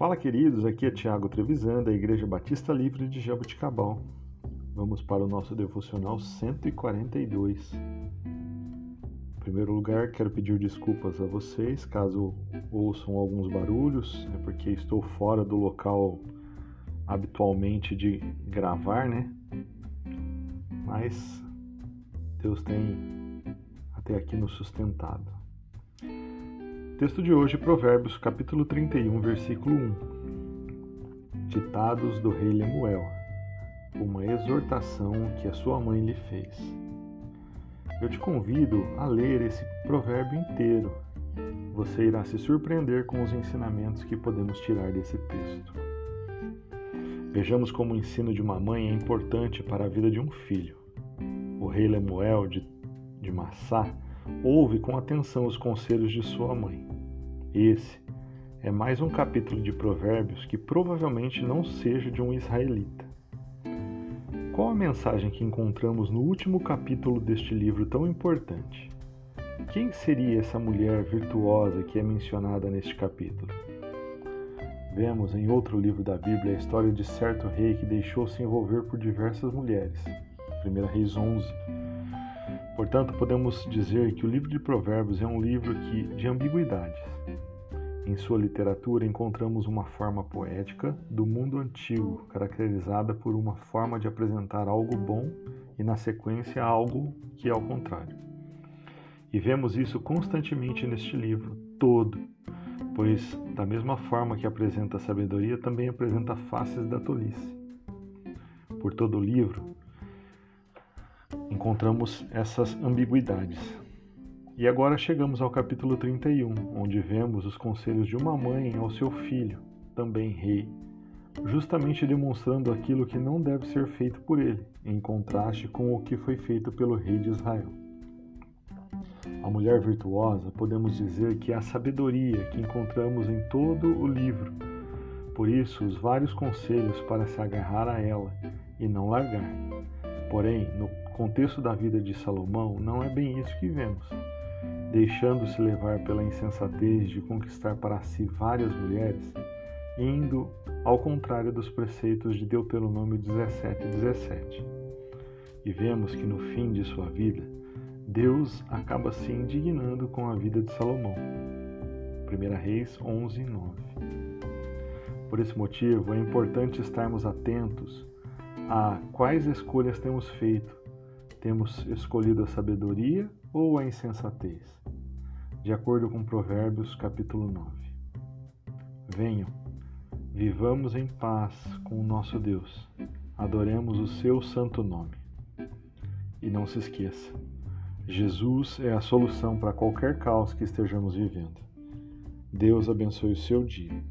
Fala, queridos, aqui é Tiago Trevisan, da Igreja Batista Livre de Jabuticabal. Vamos para o nosso devocional 142. Em primeiro lugar, quero pedir desculpas a vocês caso ouçam alguns barulhos, é porque estou fora do local habitualmente de gravar, né? Mas Deus tem até aqui nos sustentado. Texto de hoje, Provérbios, capítulo 31, versículo 1. Ditados do rei Lemuel. Uma exortação que a sua mãe lhe fez. Eu te convido a ler esse provérbio inteiro. Você irá se surpreender com os ensinamentos que podemos tirar desse texto. Vejamos como o ensino de uma mãe é importante para a vida de um filho. O rei Lemuel de, de Massá ouve com atenção os conselhos de sua mãe. Esse é mais um capítulo de Provérbios que provavelmente não seja de um israelita. Qual a mensagem que encontramos no último capítulo deste livro tão importante? Quem seria essa mulher virtuosa que é mencionada neste capítulo? Vemos em outro livro da Bíblia a história de certo rei que deixou se envolver por diversas mulheres. 1 Reis 11 Portanto, podemos dizer que o livro de Provérbios é um livro que, de ambiguidades. Em sua literatura encontramos uma forma poética do mundo antigo, caracterizada por uma forma de apresentar algo bom e, na sequência, algo que é ao contrário. E vemos isso constantemente neste livro todo, pois, da mesma forma que apresenta a sabedoria, também apresenta faces da tolice. Por todo o livro, encontramos essas ambiguidades. E agora chegamos ao capítulo 31, onde vemos os conselhos de uma mãe ao seu filho, também rei, justamente demonstrando aquilo que não deve ser feito por ele, em contraste com o que foi feito pelo rei de Israel. A mulher virtuosa, podemos dizer que é a sabedoria que encontramos em todo o livro. Por isso, os vários conselhos para se agarrar a ela e não largar. Porém, no contexto da vida de Salomão, não é bem isso que vemos. Deixando-se levar pela insensatez de conquistar para si várias mulheres, indo ao contrário dos preceitos de Deuteronômio 17 17. E vemos que no fim de sua vida, Deus acaba se indignando com a vida de Salomão. 1 Reis 11, 9. Por esse motivo, é importante estarmos atentos a quais escolhas temos feito temos escolhido a sabedoria ou a insensatez? De acordo com Provérbios, capítulo 9. Venham, vivamos em paz com o nosso Deus, adoremos o seu santo nome. E não se esqueça, Jesus é a solução para qualquer caos que estejamos vivendo. Deus abençoe o seu dia.